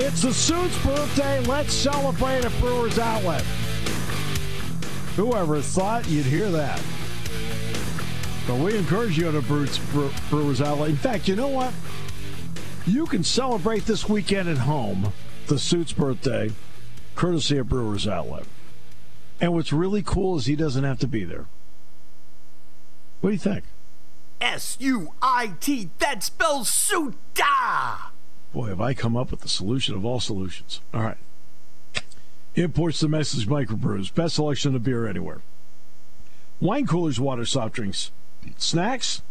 It's the Suits' birthday. Let's celebrate at Brewers Outlet. Whoever thought you'd hear that? But we encourage you to Brewers, Outlet. In fact, you know what? You can celebrate this weekend at home, the Suits' birthday, courtesy of Brewers Outlet. And what's really cool is he doesn't have to be there. What do you think? S U I T. That spells Suta. Boy, have I come up with the solution of all solutions. All right. Imports domestic microbrews. Best selection of beer anywhere. Wine coolers, water, soft drinks, snacks.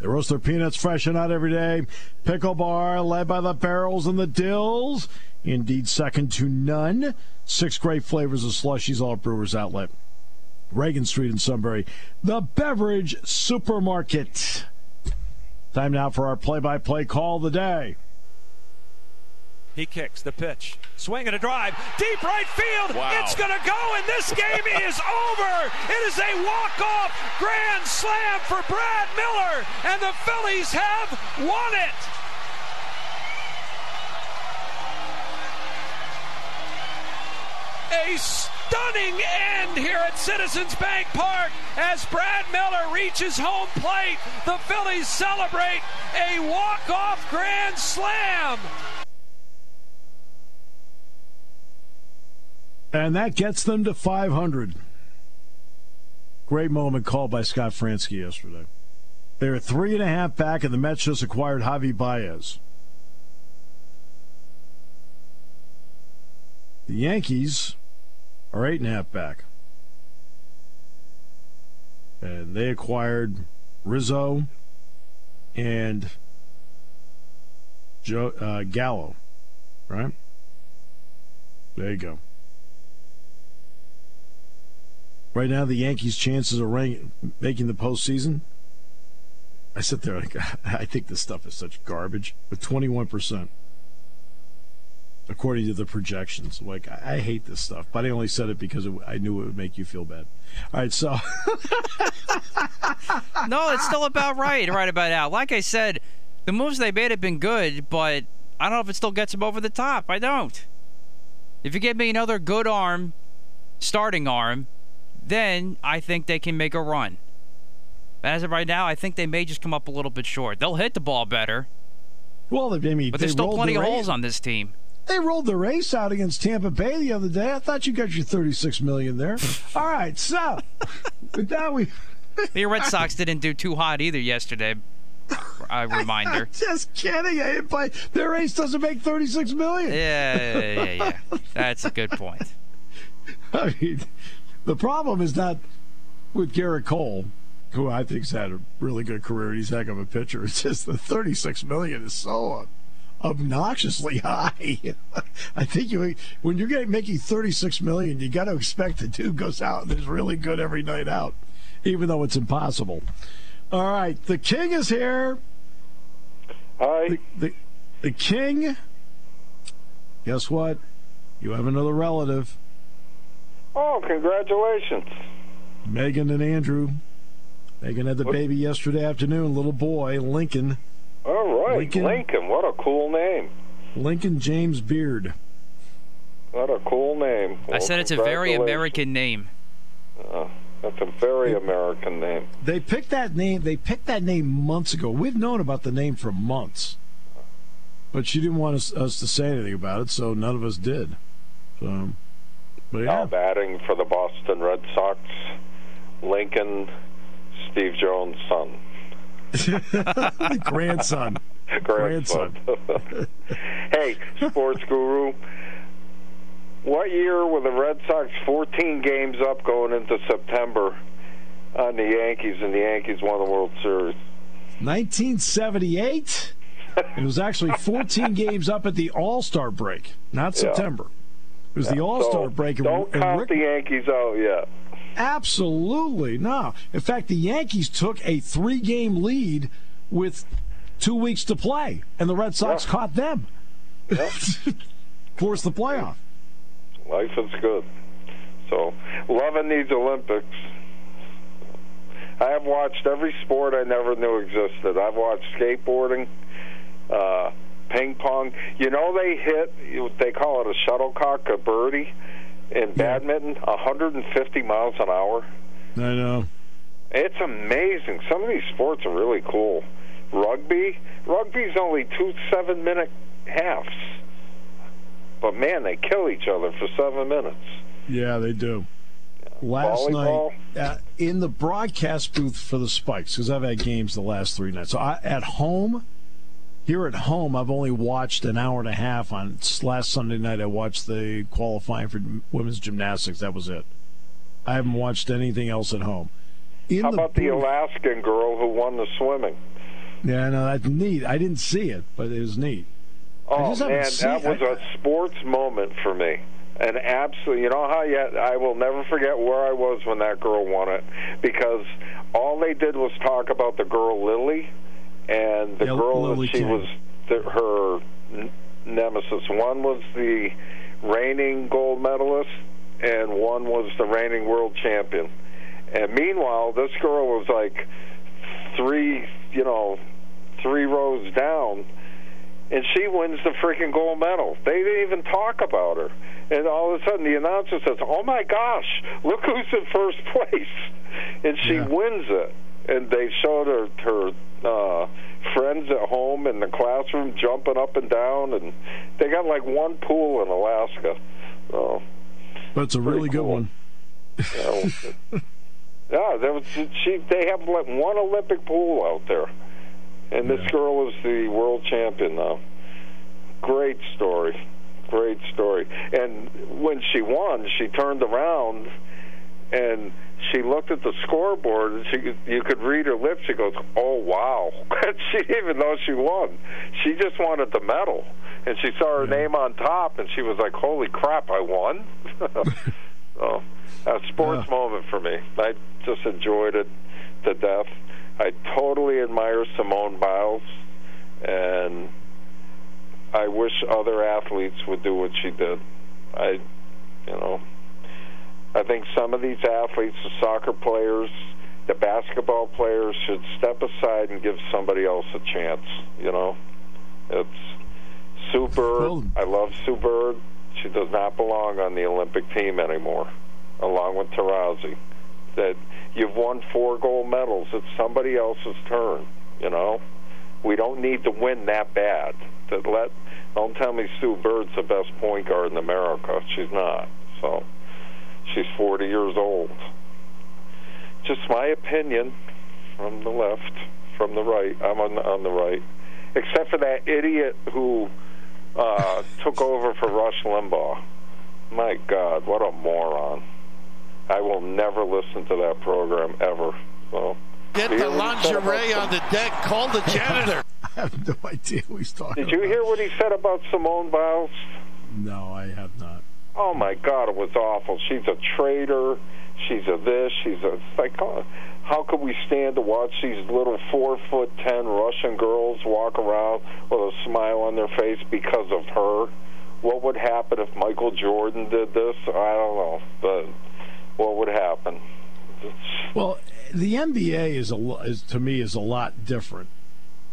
They roast their peanuts fresh and out every day. Pickle bar, led by the barrels and the dills. Indeed, second to none. Six great flavors of slushies, all Brewers Outlet. Reagan Street in Sunbury. The Beverage Supermarket. Time now for our play by play call of the day. He kicks the pitch. Swing and a drive. Deep right field. Wow. It's going to go, and this game is over. It is a walk-off grand slam for Brad Miller, and the Phillies have won it. A stunning end here at Citizens Bank Park as Brad Miller reaches home plate. The Phillies celebrate a walk-off grand slam. And that gets them to 500. Great moment called by Scott Franzke yesterday. They're three and a half back, and the Mets just acquired Javy Baez. The Yankees are eight and a half back. And they acquired Rizzo and Joe uh, Gallo, right? There you go. Right now, the Yankees' chances of making the postseason. I sit there like I think this stuff is such garbage. With twenty one percent according to the projections. Like, I, I, hate this stuff, but I only said it because it, I knew it would make you feel bad. All right, so. no, it's still about right, right about now. Like I said, the moves they made have been good, but I don't know if it still gets them over the top. I don't. If you give me another good arm, starting arm, then I think they can make a run. But As of right now, I think they may just come up a little bit short. They'll hit the ball better. Well, I mean, but there's still plenty of holes on this team. They rolled the race out against Tampa Bay the other day. I thought you got your 36 million there. All right, so with that we the Red Sox didn't do too hot either yesterday. A reminder. Just kidding. I play. Their race doesn't make 36 million. Yeah, yeah, yeah, yeah. That's a good point. I mean, the problem is not with Gerrit Cole, who I think's had a really good career. He's a heck of a pitcher. It's just the 36 million is so obnoxiously high. I think you when you're getting making 36 million, you got to expect the dude goes out and is really good every night out, even though it's impossible. All right, the king is here. Hi. The, the, the king. Guess what? You have another relative. Oh, congratulations. Megan and Andrew. Megan had the baby yesterday afternoon, little boy, Lincoln. All right, Lincoln, Lincoln. What a cool name. Lincoln James Beard. What a cool name. Well, I said it's a very American name. Uh, that's a very American name. They picked that name. They picked that name months ago. We've known about the name for months, but she didn't want us, us to say anything about it, so none of us did. So, but yeah. Now batting for the Boston Red Sox, Lincoln, Steve Jones' son. grandson. Grandson. hey, sports guru. What year were the Red Sox 14 games up going into September on the Yankees, and the Yankees won the World Series? 1978. it was actually 14 games up at the All Star break, not Yeah. September. It was Yeah, the All Star so break. and- Don't and count Rick- the Yankees out yet. Absolutely no. In fact, the Yankees took a three-game lead with two weeks to play, and the Red Sox Yeah. caught them. Yep. Forced the playoff. Life is good. So, loving these Olympics. I have watched every sport I never knew existed. I've watched skateboarding, uh, ping pong. You know they hit. They call it a shuttlecock, a birdie, in badminton, 150 miles an hour. I know. It's amazing. Some of these sports are really cool. Rugby, rugby's only two seven-minute halves, but man, they kill each other for seven minutes. Yeah, they do. Last Volleyball? night uh, in the broadcast booth for the Spikes, because I've had games the last three nights. So I, at home, here at home, I've only watched an hour and a half. On last Sunday night, I watched the qualifying for women's gymnastics. That was it. I haven't watched anything else at home. In How about the Alaskan girl who won the swimming? Yeah, no, that's neat. I didn't see it, but it was neat. Oh man, that was I- a sports moment for me. And absolutely, you know how yet I will never forget where I was when that girl won it because all they did was talk about the girl Lily and the Yeah, girl Lily that she King. was the, her n- nemesis. One was the reigning gold medalist, and one was the reigning world champion. And meanwhile, this girl was like three, you know, three rows down and she wins the freaking gold medal. They didn't even talk about her. And all of a sudden, the announcer says, "Oh my gosh, look who's in first place!" And she Yeah. wins it. And they showed her her uh, friends at home in the classroom jumping up and down, and they got like one pool in Alaska. So, it's a really good one. know, yeah, there was she. They have one Olympic pool out there, and this Yeah. girl is the world champion now. Great story, great story. And when she won, she turned around and she looked at the scoreboard, and she you could read her lips. She goes, "Oh wow!" she didn't even know she won. She just wanted the medal, and she saw her Yeah. name on top, and she was like, "Holy crap, I won!" so, a sports Yeah. moment for me. I just enjoyed it to death. I totally admire Simone Biles, and I wish other athletes would do what she did. I, you know, I think some of these athletes, the soccer players, the basketball players, should step aside and give somebody else a chance. You know, it's Sue Bird. I love Sue Bird. She does not belong on the Olympic team anymore, along with Taurasi. That you've won four gold medals. It's somebody else's turn. You know, we don't need to win that bad. That let don't tell me Sue Bird's the best point guard in America. She's not. So she's 40 years old. Just my opinion from the left, from the right. I'm on the, on the right, except for that idiot who uh, took over for Rush Limbaugh. My God, what a moron! I will never listen to that program ever. So. Get the hear what he said about lingerie on the deck. Call the janitor. I have no idea who he's talking Did you about. hear what he said about Simone Biles? No, I have not. Oh my God, it was awful. She's a traitor. She's a this. She's a. It's like, uh, how could we stand to watch these little four foot ten Russian girls walk around with a smile on their face because of her? What would happen if Michael Jordan did this? I don't know, but what would happen? Well, the NBA is a is to me is a lot different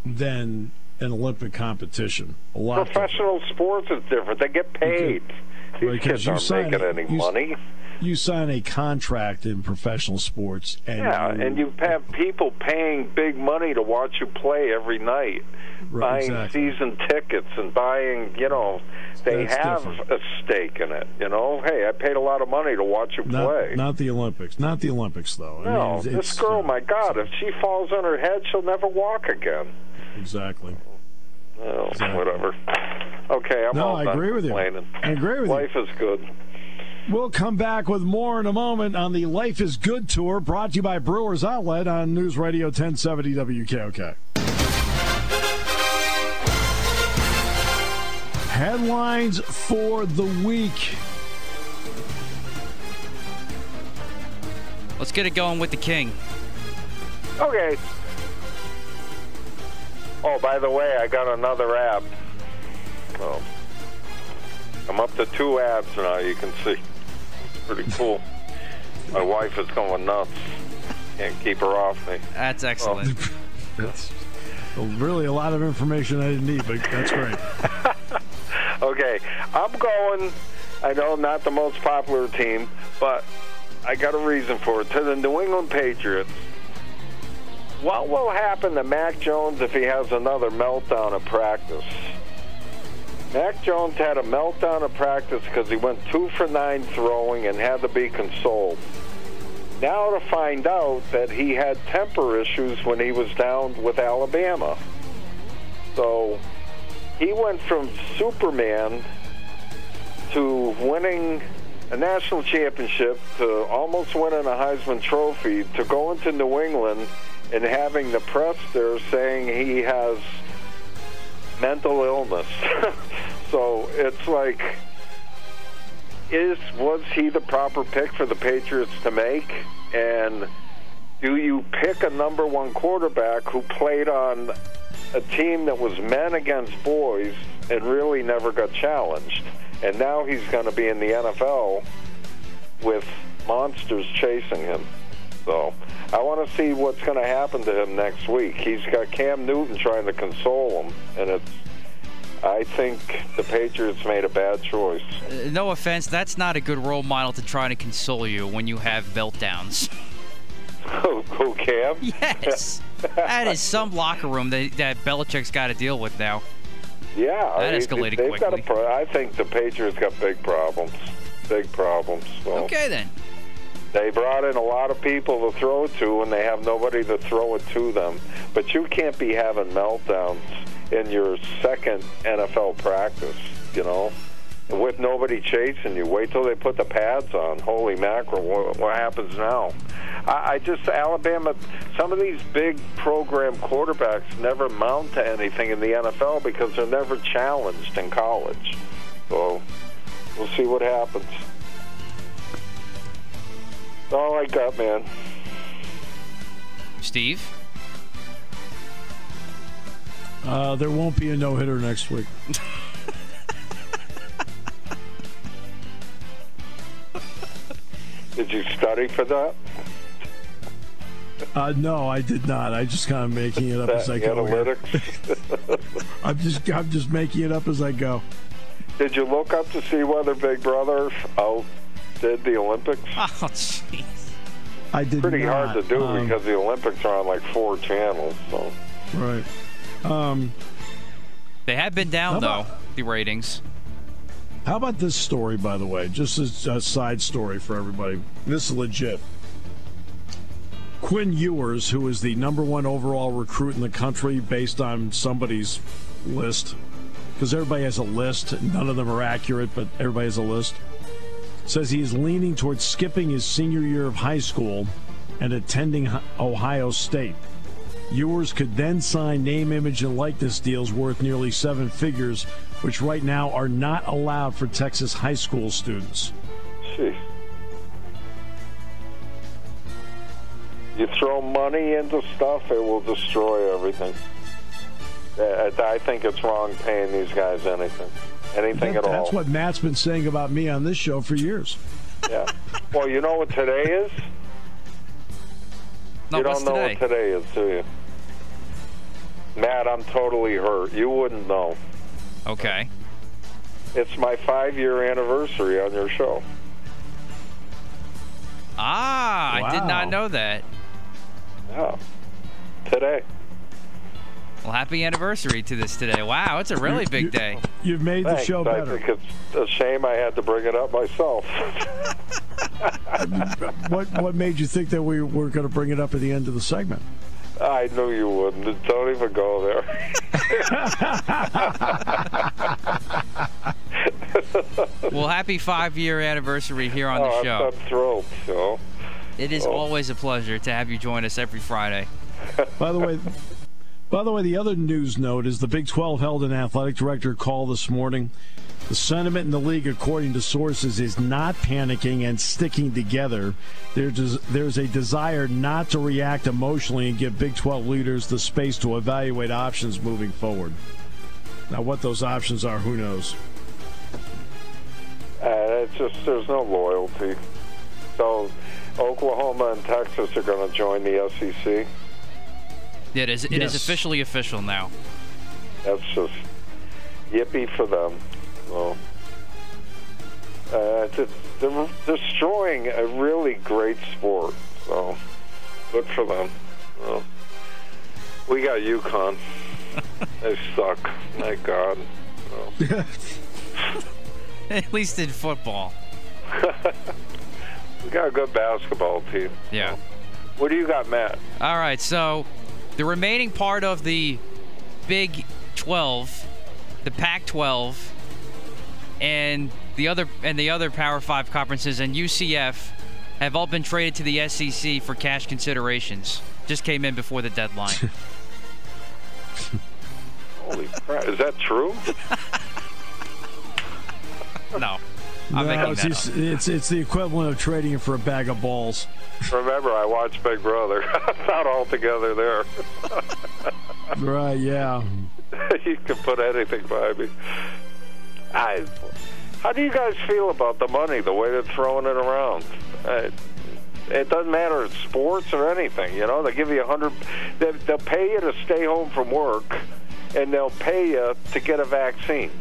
than an Olympic competition. A lot different. professional sports is different. They get paid. These Right, kids you aren't sign- making any you money. You sign a contract in professional sports, and Yeah, and you have people paying big money to watch you play every night, Right, buying exactly. season tickets and buying, you know, they That's have different. a stake in it. You know, hey, I paid a lot of money to watch you not, play. not the Olympics. Not the Olympics, though. I no, mean, this girl, my God, if she falls on her head, she'll never walk again. exactly. Oh, Exactly. whatever. Okay, I'm No, all I agree with you. complaining. I agree with you. Life is good. We'll come back with more in a moment on the Life is Good tour brought to you by Brewers Outlet on News Radio 1070 WKOK. Headlines for the week. Let's get it going with the king. Okay. Oh, by the way, I got another ab. So I'm up to two abs now. You can see. it's Pretty cool. My wife is going nuts. Can't keep her off me. That's oh. excellent. That's really a lot of information I didn't need, but that's great. Okay, I'm going. I know not the most popular team, but I got a reason for it. To the New England Patriots. What will happen to Mac Jones if he has another meltdown at practice? Mac Jones had a meltdown at practice because he went two for nine throwing and had to be consoled. Now to find out that he had temper issues when he was down with Alabama. So he went from Superman to winning a national championship to almost winning a Heisman Trophy to going to New England and having the press there saying he has mental illness. so it's like, is was he the proper pick for the Patriots to make? And do you pick a number one quarterback who played on a team that was men against boys and really never got challenged? And now he's going to be in the NFL with monsters chasing him. So I want to see what's going to happen to him next week. He's got Cam Newton trying to console him, and it's. I think the Patriots made a bad choice. Uh, no offense, that's not a good role model to try to console you when you have meltdowns. Who, who Cam? Yes. that is some locker room that, that Belichick's got to deal with now. Yeah, That I- escalated they've got a quickly. pro- I think the Patriots got big problems. Big problems. So Okay, then. They brought in a lot of people to throw to, and they have nobody to throw it to them. But you can't be having meltdowns in your second NFL practice. You know, with nobody chasing you. Wait till they put the pads on. Holy mackerel! What, what happens now? I, I just Alabama. Some of these big program quarterbacks never mount to anything in the NFL because they're never challenged in college. So we'll see what happens. That's all I got, man. Steve? Uh, there won't be a no hitter next week. Did you study for that? Uh, no, I did not. I just kind of making it up as I go. analytics? I'm just I'm just making it up as I go. Did you look up to see whether Big Brother outdid the Olympics? Oh, jeez. I did Pretty not. hard to do um, because the Olympics are on like four channels. So right. Um, They have been down, though, about- the ratings. how about this story, by the way? Just as a side story for everybody. This is legit. Quinn Ewers, who is the number one overall recruit in the country based on somebody's list, because everybody has a list. None of them are accurate, but everybody has a list. Says he is leaning towards skipping his senior year of high school and attending Ohio State. Ewers could then sign name, image, and likeness deals worth nearly seven figures, which right now are not allowed for Texas high school students. Jeez. You throw money into stuff, it will destroy everything. Uh, I think it's wrong paying these guys anything, anything That- at all. that's what Matt's been saying about me on this show for years. Yeah. Well, you know what today is? No, you don't know today? what today is, do you? Matt, I'm totally hurt. You wouldn't know. Okay. It's my five-year anniversary on your show. Ah, I did not know that. Yeah. Today. Well, happy anniversary to this today. Wow, it's a really You- big you- day. You've made the Thanks. show I better. think it's a shame I had to bring it up myself. what what made you think that we were going to bring it up at the end of the segment? I knew you wouldn't. Don't even go there. Well, happy five year anniversary here on oh, the I'm, show. I'm thrilled. So, It is Oh. always a pleasure to have you join us every Friday. By the way, By the way, the other news note is the Big 12 held an athletic director call this morning. The sentiment in the league, according to sources, is not panicking and sticking together. There's, a desire not to react emotionally and give Big 12 leaders the space to evaluate options moving forward. Now, what those options are, who knows? Uh, it's just there's no loyalty. So Oklahoma and Texas are going to join the SEC. It is. It is Yes. officially official now. That's just yippee for them. Well, uh, they're destroying a really great sport. So good for them. Well, we got UConn. they suck. My God. Well, At least in football. we got a good basketball team. Yeah. What do you got, Matt? All right. So, the remaining part of the Big 12, the Pac-12, and the other and the other Power Five conferences and UCF have all been traded to the SEC for cash considerations. Just came in before the deadline. Holy crap! Is that true? no, I'm No, making it's, that just- up. it's, it's the equivalent of trading it for a bag of balls. Remember, I watched Big Brother. Not all together there. Right, yeah. you can put anything by me. I, how do you guys feel about the money, the way they're throwing it around? Uh, it doesn't matter it's sports or anything, you know. They give you a hundred. They, they'll pay you to stay home from work, and they'll pay you to get a vaccine.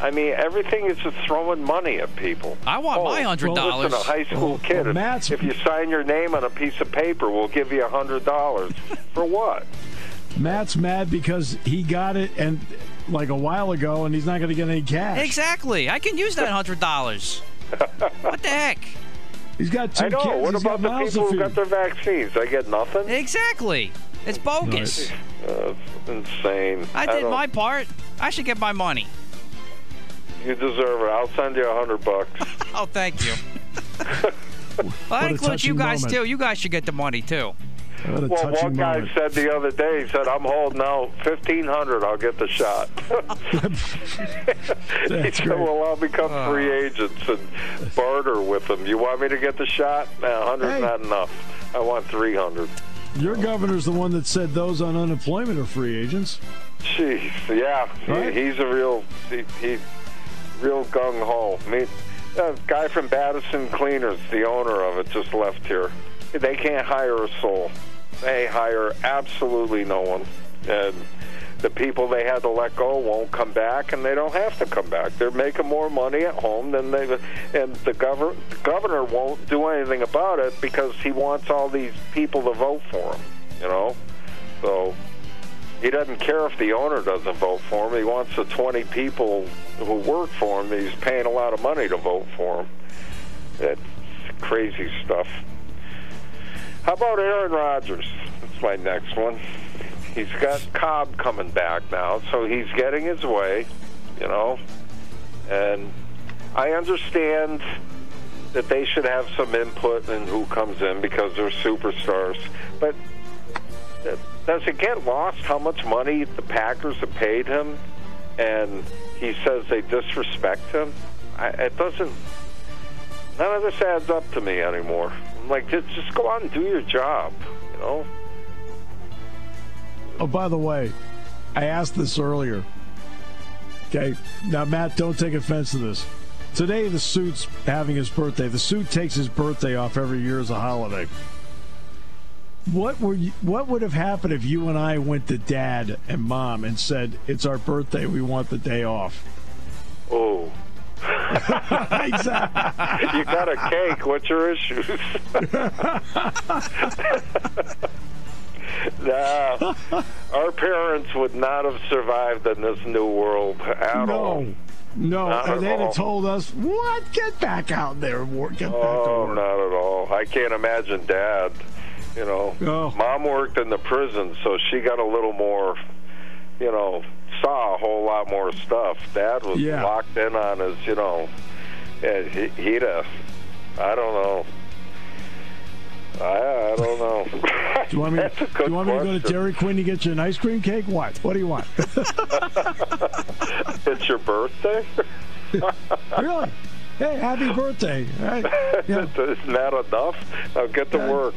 I mean, everything is just throwing money at people. I want Oh, my hundred well, dollars. Listen, a high school Well, kid, well, Matt's- if you sign your name on a piece of paper, we'll give you a hundred dollars. For what? Matt's mad because he got it and like a while ago, and he's not going to get any cash. exactly. I can use that hundred dollars. what the heck? He's got two I know. kids. What he's about the people who got their vaccines? They get nothing. Exactly. It's bogus. Uh, it's insane. I did don't- my part. I should get my money. You deserve it. I'll send you a hundred bucks. Oh, thank you. well, that includes you guys moment. too. You guys should get the money too. What well, one guy moment. said the other day, he said, "I'm holding out fifteen hundred. I'll get the shot." he That's said, great. "Well, I'll become Oh. free agents and barter with them. You want me to get the shot? Nah, hundred's Hey. not enough. I want three hundred. Your governor's the one that said those on unemployment are free agents. Jeez, yeah, he- he's a real, he, he real gung ho. Mean, a guy from Battison Cleaners, the owner of it, just left here. They can't hire a soul. They hire absolutely no one, and the people they had to let go won't come back, and they don't have to come back. They're making more money at home than they, and the governor the governor won't do anything about it because he wants all these people to vote for him. You know, so he doesn't care if the owner doesn't vote for him. He wants the 20 people who work for him he's paying a lot of money to vote for him. That's crazy stuff. How about Aaron Rodgers? That's my next one. He's got Cobb coming back now, so he's getting his way, you know. And I understand that they should have some input in who comes in because they're superstars. But does it get lost how much money the Packers have paid him, and he says they disrespect him? I, it doesn't. None of this adds up to me anymore. I'm like, just, just go out and do your job, you know. Oh, by the way, I asked this earlier. Okay, now Matt, don't take offense to this. Today, the suit's having his birthday. The suit takes his birthday off every year as a holiday. What were you, what would have happened if you and I went to Dad and Mom and said, "It's our birthday. We want the day off." Oh, exactly. you got a cake. What's your issues? nah, our parents would not have survived in this new world at all. No, no, Not and they'd all. have told us, "What? Get back out there work. Get back to Oh, work." not at all. I can't imagine Dad. You know, Oh. Mom worked in the prison, so she got a little more. You know, saw a whole lot more stuff. Dad was Yeah. locked in on his. You know, and he, he'd have. I don't know. I, I don't know. Do you want me, That's a do you want me to go to. Dairy Queen to get you an ice cream cake? What? What do you want? It's your birthday? really? Hey, happy birthday. All right. Yeah. Isn't that enough? Now get to work.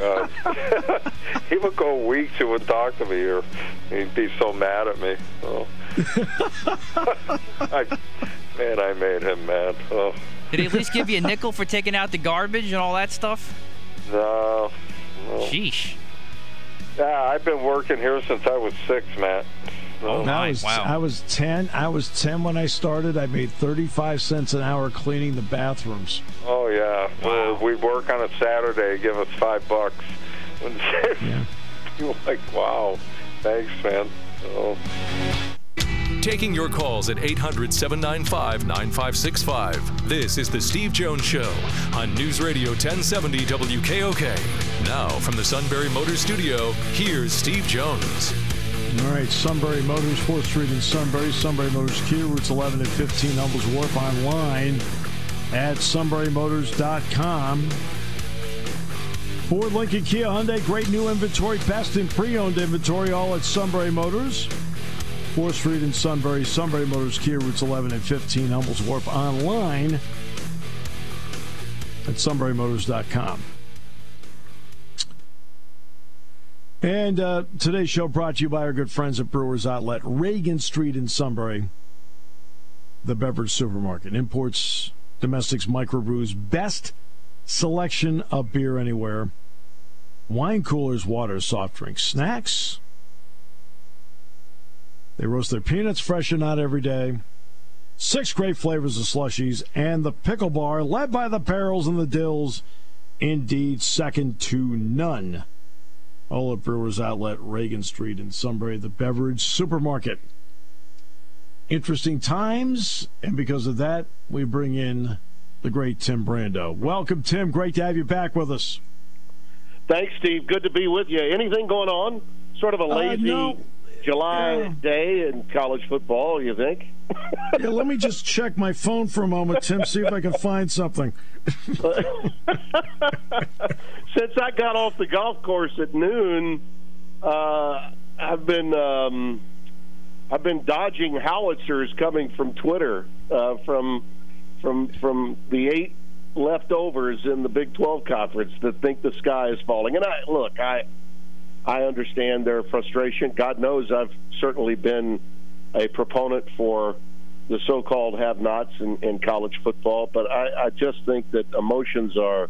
Oh, he would go weeks. He would talk to me, or he'd be so mad at me. Oh. I, man, I made him mad. Oh. Did he at least give you a nickel for taking out the garbage and all that stuff? No. no. Sheesh. Yeah, I've been working here since I was six, Matt. Oh, I my, was wow. I was ten. I was ten when I started. I made thirty five cents an hour cleaning the bathrooms. Oh yeah, well, we'd work on a Saturday, give us five bucks. Yeah. You're like, wow, thanks, man. Oh. Taking your calls at 800 795 9565. This is The Steve Jones Show on News Radio 1070 WKOK. Now, from the Sunbury Motor Studio, here's Steve Jones. All right, Sunbury Motors, 4th Street in Sunbury. Sunbury Motors Kia, routes 11 and 15, Hummels Wharf, online at sunburymotors.com. Ford, Lincoln, Kia, Hyundai, great new inventory, best in pre-owned inventory, all at Sunbury Motors. 4th Street in Sunbury, Sunbury Motors Kia, routes 11 and 15, Hummels Wharf, online at sunburymotors.com. And uh, today's show brought to you by our good friends at Brewers Outlet, Reagan Street in Sunbury, the beverage supermarket. Imports, domestics, microbrews, best selection of beer anywhere. Wine coolers, water, soft drinks, snacks. They roast their peanuts fresh and not every day. Six great flavors of slushies, and the pickle bar, led by the barrels and the dills, indeed second to none all at Brewers Outlet, Reagan Street in Sunbury, the beverage supermarket. Interesting times, and because of that, we bring in the great Tim Brando. Welcome, Tim. Great to have you back with us. Thanks, Steve. Good to be with you. Anything going on? Sort of a uh, lazy no. July Yeah. day in college football, you think? Yeah, let me just check my phone for a moment, Tim, see if I can find something. Since I got off the golf course at noon, uh, I've been um, I've been dodging howitzers coming from Twitter uh, from from from the eight leftovers in the Big Twelve conference that think the sky is falling. And I look, I I understand their frustration. God knows I've certainly been a proponent for the so-called have-nots in, in college football, but I, I just think that emotions are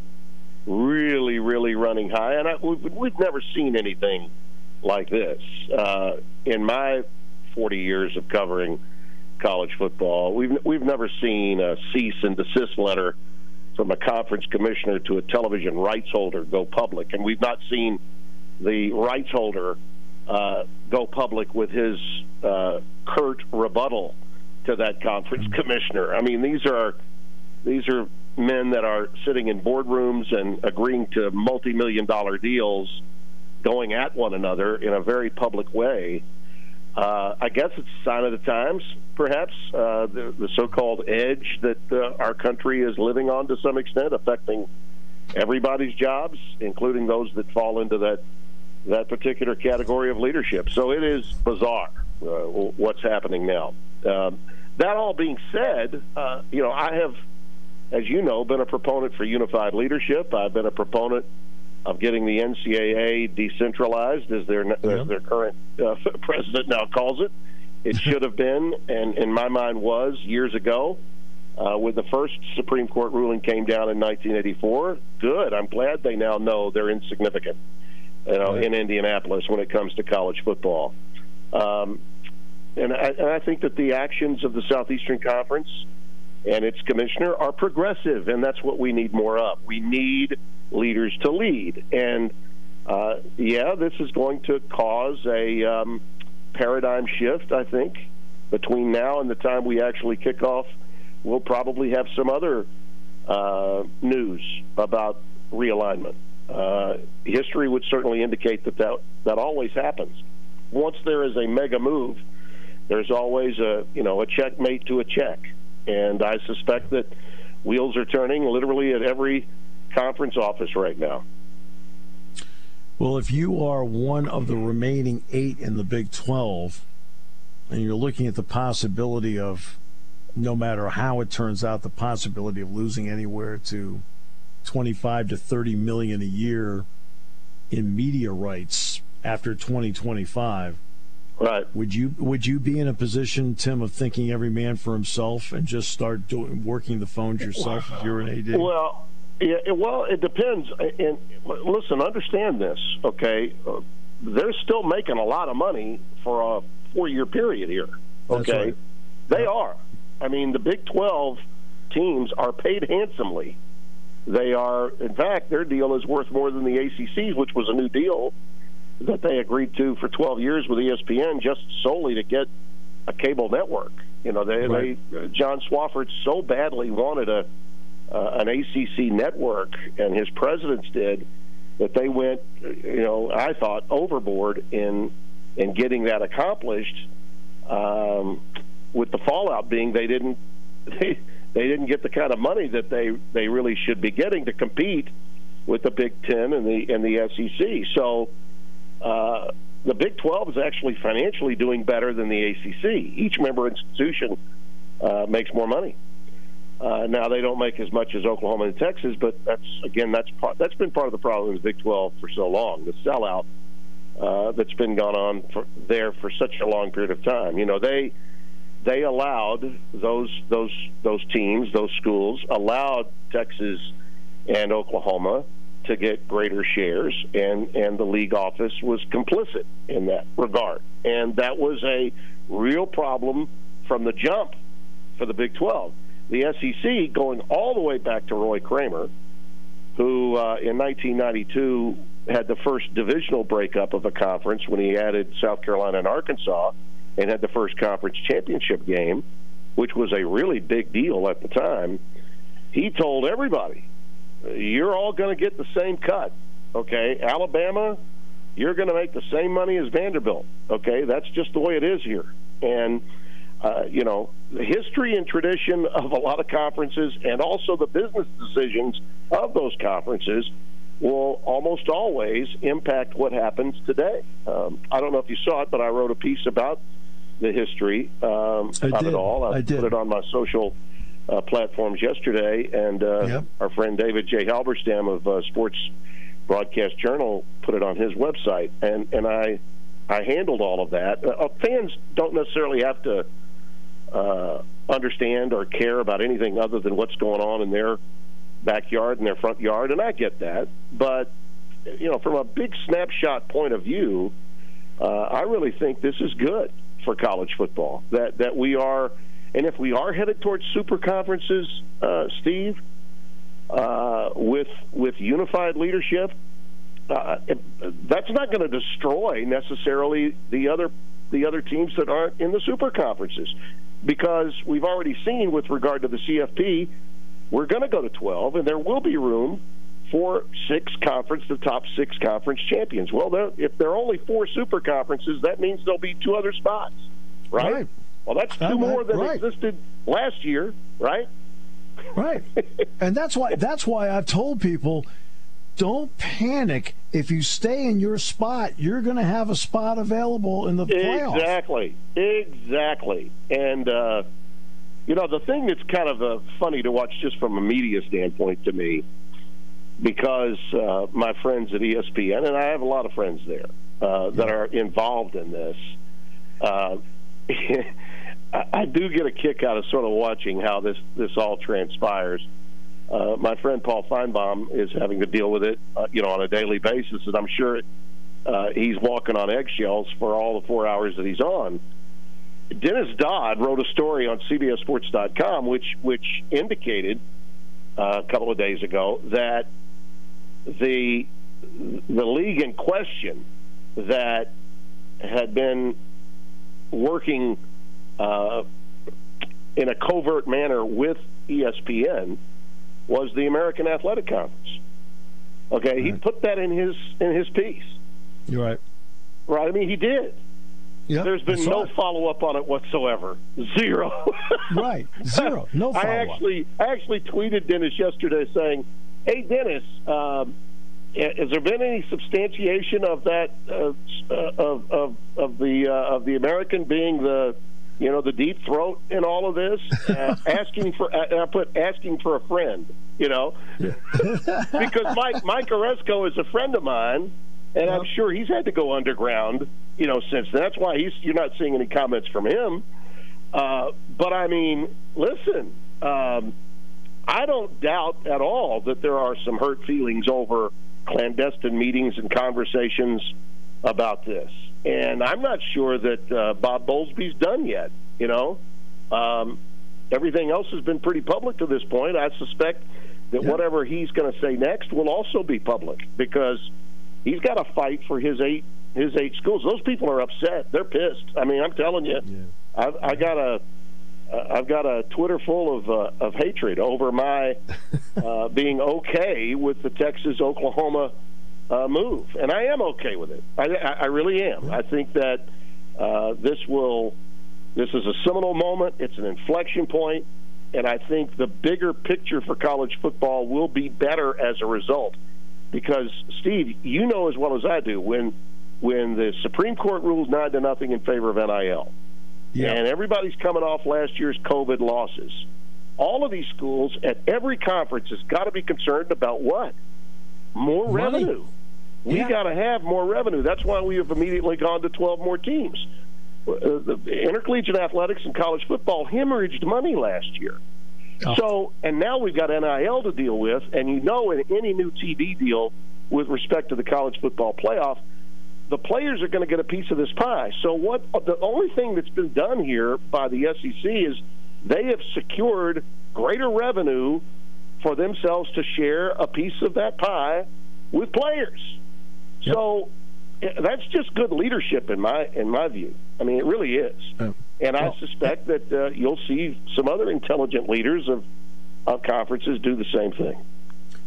really, really running high, and I, we've, never seen anything like this uh, in my 40 years of covering college football. We've we've never seen a cease and desist letter from a conference commissioner to a television rights holder go public, and we've not seen the rights holder uh, go public with his uh, curt rebuttal to that conference commissioner. I mean, these are these are men that are sitting in boardrooms and agreeing to multi-million dollar deals, going at one another in a very public way. Uh, I guess it's a sign of the times, perhaps uh, the, the so-called edge that uh, our country is living on to some extent, affecting everybody's jobs, including those that fall into that that particular category of leadership. So it is bizarre what's happening now. Um, that all being said, uh, you know, I have, as you know, been a proponent for unified leadership. I've been a proponent of getting the NCAA decentralized, as their as their current uh, president now calls it. It should have been, and in my mind was years ago. Uh, when the first Supreme Court ruling came down in 1984, good. I'm glad they now know they're insignificant you know, in Indianapolis when it comes to college football. Um, and, I, and I think that the actions of the Southeastern Conference and its commissioner are progressive, and that's what we need more of. We need leaders to lead. And uh, yeah, this is going to cause a um, paradigm shift, I think. Between now and the time we actually kick off, we'll probably have some other uh, news about realignment. Uh, history would certainly indicate that, that that always happens. Once there is a mega move, there's always a you know a checkmate to a check, and I suspect that wheels are turning literally at every conference office right now. Well, if you are one of the remaining eight in the Big 12, and you're looking at the possibility of, no matter how it turns out, the possibility of losing anywhere to 25 to 30 million a year in media rights after 2025. Right. Would you would you be in a position, Tim, of thinking every man for himself and just start doing working the phones yourself if you're an AD? Well, yeah, well, it depends. And listen, understand this, okay? They're still making a lot of money for a four-year period here. Okay, right. they are. I mean, the Big Twelve teams are paid handsomely. They are, in fact, their deal is worth more than the ACC's, which was a new deal that they agreed to for 12 years with ESPN just solely to get a cable network. You know, they, Right. they John Swofford so badly wanted a uh, an ACC network, and his presidents did that they went, you know, I thought overboard in in getting that accomplished. Um, with the fallout being they didn't they, they didn't get the kind of money that they they really should be getting to compete with the Big Ten and the and the SEC. So uh, the Big Twelve is actually financially doing better than the ACC. Each member institution uh, makes more money. Uh, now they don't make as much as Oklahoma and Texas, but that's again that's part, that's been part of the problem with the Big 12 for so long. The sellout uh, that's been gone on for, there for such a long period of time. You know they they allowed those those those teams, those schools allowed Texas and Oklahoma to get greater shares, and and the league office was complicit in that regard, and that was a real problem from the jump for the Big 12. The SEC, going all the way back to Roy Kramer, who uh, in 1992 had the first divisional breakup of a conference when he added South Carolina and Arkansas and had the first conference championship game, which was a really big deal at the time. He told everybody, you're all going to get the same cut. Okay, Alabama, you're going to make the same money as Vanderbilt. Okay, that's just the way it is here. And uh, you know, the history and tradition of a lot of conferences and also the business decisions of those conferences will almost always impact what happens today. Um, I don't know if you saw it, but I wrote a piece about the history um, of did. it all. I, I did. put it on my social uh, platforms yesterday, and uh, Yep. our friend David J. Halberstam of uh, Sports Broadcast Journal put it on his website, and and I I handled all of that. Uh, fans don't necessarily have to uh, understand or care about anything other than what's going on in their backyard and their front yard, and I get that. But you know, from a big snapshot point of view, uh, I really think this is good for college football. That that we are, and if we are headed towards super conferences, uh, Steve, uh, with with unified leadership, uh, it- that's not going to destroy necessarily the other the other teams that aren't in the super conferences, because we've already seen with regard to the CFP, we're going to go to 12, and there will be room for six conference, the top six conference champions. Well, if there are only four super conferences, that means there'll be two other spots, right? Right. Well, that's two Uh, more than right. existed last year, right? Right. and that's why that's why I've told people don't panic if you stay in your spot, you're going to have a spot available in the playoffs. Exactly, exactly. And uh, you know, the thing that's kind of uh, funny to watch, just from a media standpoint, to me, because uh, my friends at ESPN, and I have a lot of friends there uh, that are involved in this. Uh, I, do get a kick out of sort of watching how this this all transpires. Uh, my friend Paul Finebaum is having to deal with it, uh, you know, on a daily basis, and I'm sure uh, he's walking on eggshells for all the four hours that he's on. Dennis Dodd wrote a story on CBSSports.com, which which indicated uh, a couple of days ago that the the league in question that had been working uh, in a covert manner with ESPN was the American Athletic Conference. Okay, he put that in his in his piece. You're right. Right? I mean, he did. Yep, There's I been no follow up on it whatsoever. Zero. Right. Zero. No I follow-up. actually, I actually tweeted Dennis yesterday saying, Hey, Dennis, um, has there been any substantiation of that uh, of, of of the uh, of the American being the you know the deep throat in all of this? Uh, asking for I put asking for a friend, you know, because Mike Mike Aresco is a friend of mine, and I'm sure he's had to go underground, you know, since then. That's why he's you're not seeing any comments from him. Uh, but I mean, listen. Um, I don't doubt at all that there are some hurt feelings over clandestine meetings and conversations about this. And I'm not sure that uh, Bob Bowlsby's done yet. You know, um, everything else has been pretty public to this point. I suspect that yeah. whatever he's going to say next will also be public because he's got to fight for his eight his eight schools. Those people are upset. They're pissed. I mean, I'm telling you, yeah. I've, I got a I've got a Twitter full of uh, of hatred over my uh, being okay with the Texas Oklahoma uh, move, and I am okay with it. I, I really am. I think that uh, this will this is a seminal moment. It's an inflection point, and I think the bigger picture for college football will be better as a result. Because Steve, you know as well as I do when when the Supreme Court rules nine to nothing in favor of NIL yeah. And everybody's coming off last year's COVID losses. All of these schools at every conference has got to be concerned about what? More Money. revenue. We yeah. got to have more revenue. That's why we have immediately gone to 12 more teams. Uh, the intercollegiate athletics and college football hemorrhaged money last year. Oh. So, and now we've got NIL to deal with, and you know, in any new TV deal with respect to the college football playoff, the players are going to get a piece of this pie. So what the only thing that's been done here by the SEC is they have secured greater revenue for themselves to share a piece of that pie with players. Yep. So that's just good leadership in my in my view. I mean, it really is. and well, I suspect that uh, you'll see some other intelligent leaders of of conferences do the same thing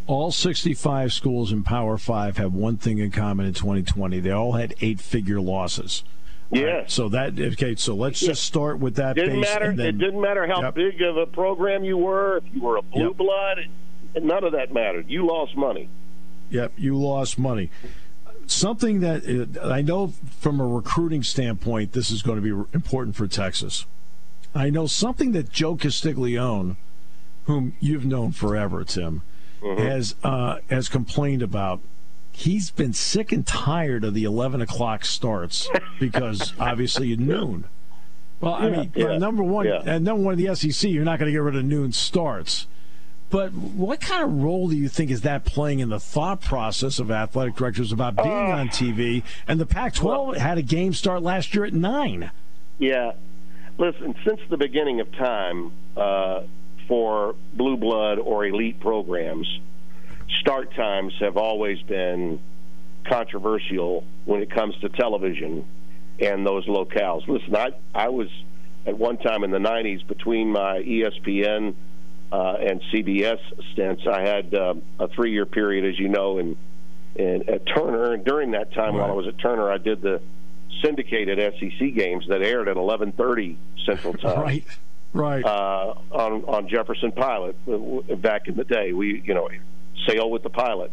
all 65 schools in Power Five have one thing in common in 2020. They all had eight figure losses. Yeah. Right? So that okay. So let's yeah. just start with that. Didn't matter. Then, it didn't matter how yep. big of a program you were. If you were a blue yep. blood, none of that mattered. You lost money. Yep, you lost money. Something that uh, I know from a recruiting standpoint, this is going to be important for Texas. I know something that Joe Castiglione, whom you've known forever, Tim mm-hmm. has uh, has complained about. He's been sick and tired of the eleven o'clock starts because obviously at noon. Well, I mean, yeah, number one, yeah. number one the SEC, you're not going to get rid of noon starts. But what kind of role do you think is that playing in the thought process of athletic directors about being uh, on TV? And the Pac-12 well, had a game start last year at nine. Yeah, listen. Since the beginning of time, uh, for blue blood or elite programs, start times have always been controversial when it comes to television and those locales. Listen, I I was at one time in the '90s between my ESPN uh, and CBS stints. I had uh, a three-year period, as you know, in, in at Turner. And during that time, right. while I was at Turner, I did the syndicated SEC games that aired at 11:30 Central Time. Right right uh, on on Jefferson Pilot uh, back in the day. We you know sail with the pilot.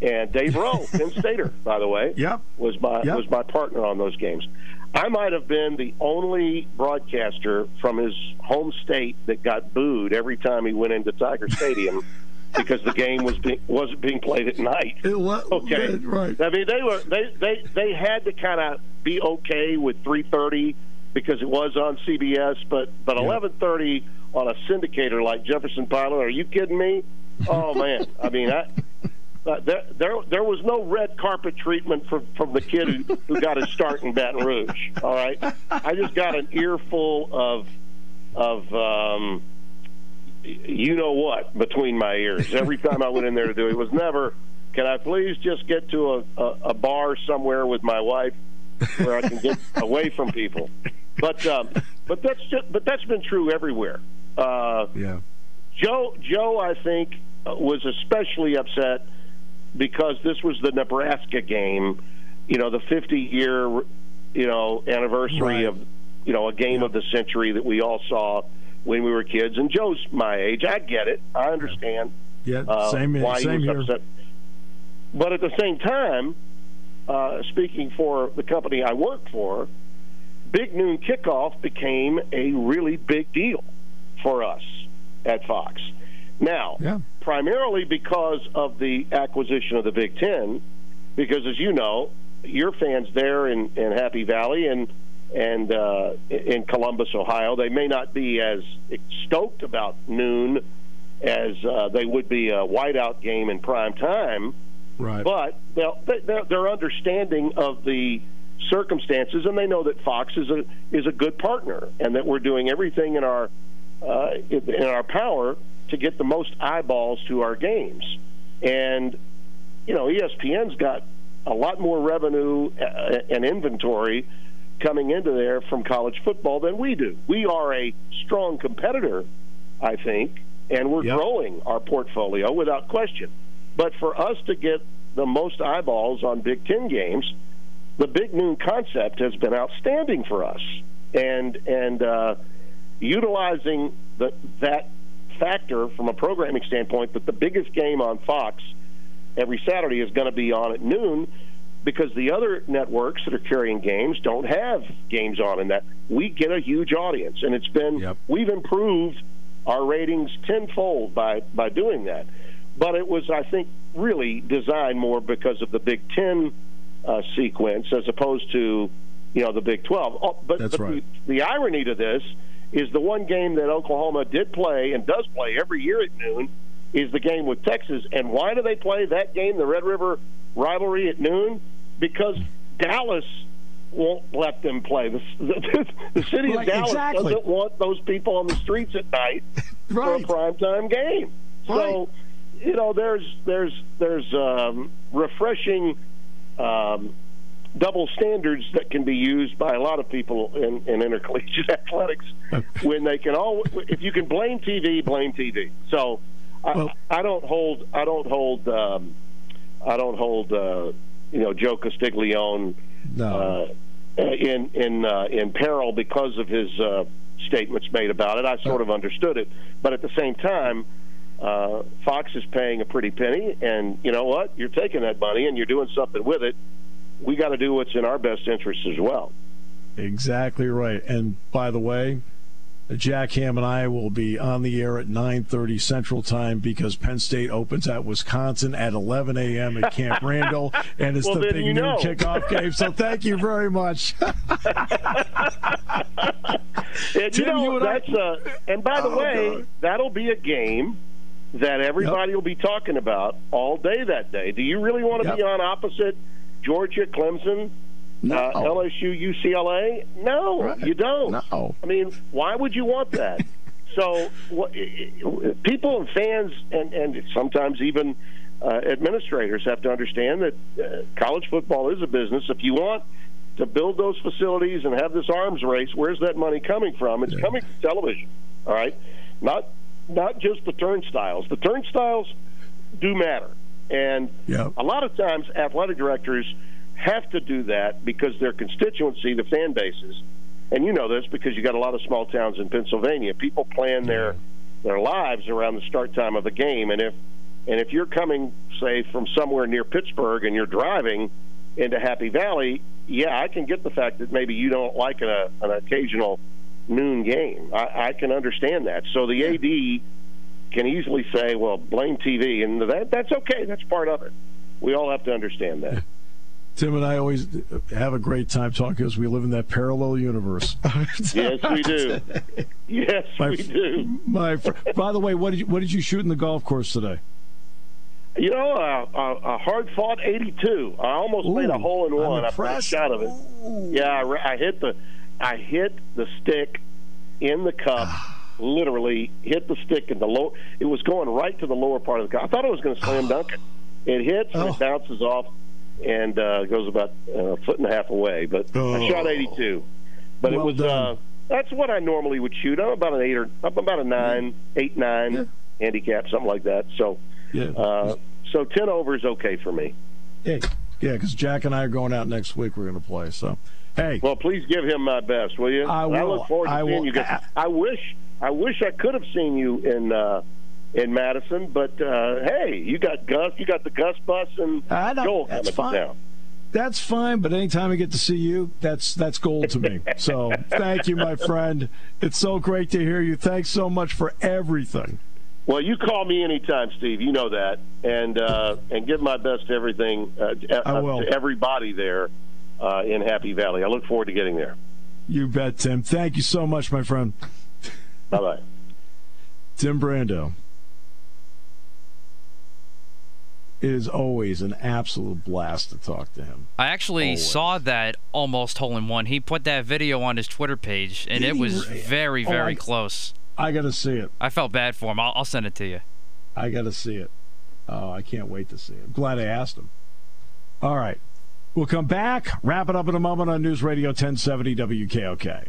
And Dave Rowe, Penn Stater, by the way, yep. was my yep. was my partner on those games. I might have been the only broadcaster from his home state that got booed every time he went into Tiger Stadium because the game was being, wasn't being played at night. Was, okay, right. I mean, they were they they they had to kind of be okay with three thirty because it was on CBS. But but yeah. 11:30 on a syndicator like Jefferson Pilot, are you kidding me? Oh man, I mean, I, uh, there there there was no red carpet treatment from from the kid who, who got his start in Baton Rouge. All right, I just got an earful of of. Um, you know what between my ears every time I went in there to do it, it was never can I please just get to a, a, a bar somewhere with my wife where I can get away from people but um, but that's just, but that's been true everywhere. Uh, yeah. Joe Joe I think uh, was especially upset because this was the Nebraska game, you know, the 50 year you know anniversary right. of you know a game yeah. of the century that we all saw when we were kids. And Joe's my age. I get it. I understand. Yeah, uh, same, why same he here. was upset. But at the same time, uh, speaking for the company I work for, Big Noon Kickoff became a really big deal for us at Fox. Now, Yeah. Primarily because of the acquisition of the Big Ten, because as you know, your fans there in, in Happy Valley and and uh, in Columbus, Ohio, they may not be as stoked about noon as uh, they would be a whiteout game in prime time Right. but they'll- they're, they're understanding of the circumstances, and they know that Fox is a is a good partner, and that we're doing everything in our uh, in our power to get the most eyeballs to our games. And you know, ESPN's got a lot more revenue uh, and inventory coming into there from college football than we do. We are a strong competitor, I think, and we're Yep. growing our portfolio without question. But for us to get the most eyeballs on Big Ten games, the Big Noon concept has been outstanding for us, and and uh, utilizing the, that factor from a programming standpoint that the biggest game on Fox every Saturday is going to be on at noon because the other networks that are carrying games don't have games on in that we get a huge audience and it's been Yep. we've improved our ratings tenfold by by doing that but it was i think really designed more because of the big 10 uh, sequence as opposed to you know the big 12 oh, but, but right. the, the irony to this is the one game that oklahoma did play and does play every year at noon is the game with texas and why do they play that game the red river rivalry at noon because dallas won't let them play. The, the, the city Right, of Dallas exactly. doesn't want those people on the streets at night Right. for a primetime game. So, you know, there's there's there's um, refreshing um, double standards that can be used by a lot of people in, in intercollegiate athletics when they can all if you can blame TV, blame TV. So, I, Well- I don't hold I don't hold um, I don't hold uh, you know Joe Castiglione No. uh, in in uh, in peril because of his uh, statements made about it. I sort of understood it, but at the same time, uh, Fox is paying a pretty penny, and you know what? You're taking that money and you're doing something with it. We got to do what's in our best interest as well. Exactly right. And by the way, Jack Ham and I will be on the air at 9:30 Central Time because Penn State opens at Wisconsin at 11 a.m. at Camp Randall, and it's Well, the big new know. kickoff game. So thank you very much. And Tim, you know you and that's uh, and by the Oh, way, God. that'll be a game that everybody will be talking about all day that day. Do you really want to Yep. be on opposite Georgia, Clemson, No. uh, LSU, UCLA? No, Right. you don't. No. I mean, why would you want that? so, what, people and fans, and, and sometimes even uh, administrators have to understand that uh, college football is a business. If you want to build those facilities and have this arms race, where's that money coming from? It's coming from television. All right, not not just the turnstiles. The turnstiles do matter, and Yep. a lot of times athletic directors have to do that because their constituency, the fan bases, and you know this because you got a lot of small towns in Pennsylvania. People plan their mm-hmm. their lives around the start time of the game, and if and if you're coming, say, from somewhere near Pittsburgh and you're driving into Happy Valley, yeah, I can get the fact that maybe you don't like an, an occasional noon game. I, I can understand that. So the AD can easily say, "Well, blame TV," and that that's okay. That's part of it. We all have to understand that. Tim and I always have a great time talking because we live in that parallel universe. yes, we do. Yes, My- we do. My, by the way, what did you what did you shoot in the golf course today? You know, a, a, a hard fought 82. I almost made a hole in one. I put a shot of it. Yeah, I, I hit the, I hit the stick in the cup. Ah. Literally hit the stick in the low. It was going right to the lower part of the. I thought it was going to slam dunk it. It hits and Oh. it bounces off and uh, goes about uh, a foot and a half away. But I Oh. shot 82. But Well it was. Uh, that's what I normally would shoot. I'm about an eight or I'm about a nine, eight nine handicap, something like that. So. Yeah. Uh, so ten over is okay for me. yeah, yeah, because Jack and I are going out next week. We're going to play. So, hey, Well, please give him my best, will you? I And I will. look forward to I seeing will. you guys. I wish, I wish I could have seen you in uh, in Madison. But uh, hey, you got Gus, you got the Gus bus, and Joel coming fine. down. That's fine, but anytime I get to see you, that's that's gold to me. So thank you, my friend. It's so great to hear you. Thanks so much for everything. Well, you call me anytime, Steve. You know that, and uh, and give my best to everything uh, I will. to everybody there uh, in Happy Valley. I look forward to getting there. You bet, Tim. Thank you so much, my friend. Bye bye. Tim Brando. It is always an absolute blast to talk to him. I actually Always. saw that almost hole in one. He put that video on his Twitter page, and Did it was re- very, Oh, very I- close. I got to see it. I felt bad for him. I'll, I'll send it to you. I got to see it. Oh, I can't wait to see it. I'm glad I asked him. All right. We'll come back, wrap it up in a moment on News Radio 1070 WKOK.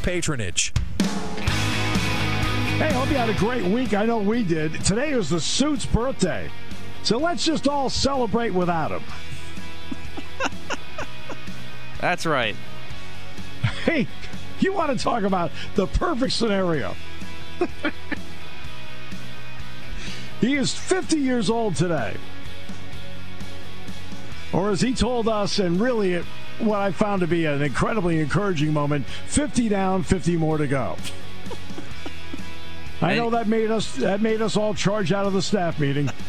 patronage. Hey, hope you had a great week. I know we did. Today is the suit's birthday. So let's just all celebrate without him. That's right. Hey, you want to talk about the perfect scenario? he is 50 years old today. Or as he told us, and really it, what I found to be an incredibly encouraging moment 50 down, 50 more to go. I know that made us that made us all charge out of the staff meeting.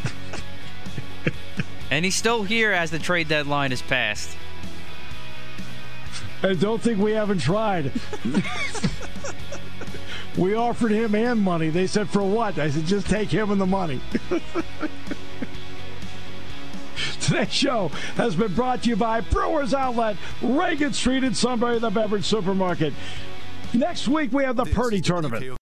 And he's still here as the trade deadline is passed. I don't think we haven't tried. we offered him and money. They said, for what? I said, just take him and the money. Today's show has been brought to you by Brewers Outlet, Reagan Street in Sunbury, the beverage supermarket. Next week, we have the Purdy tournament.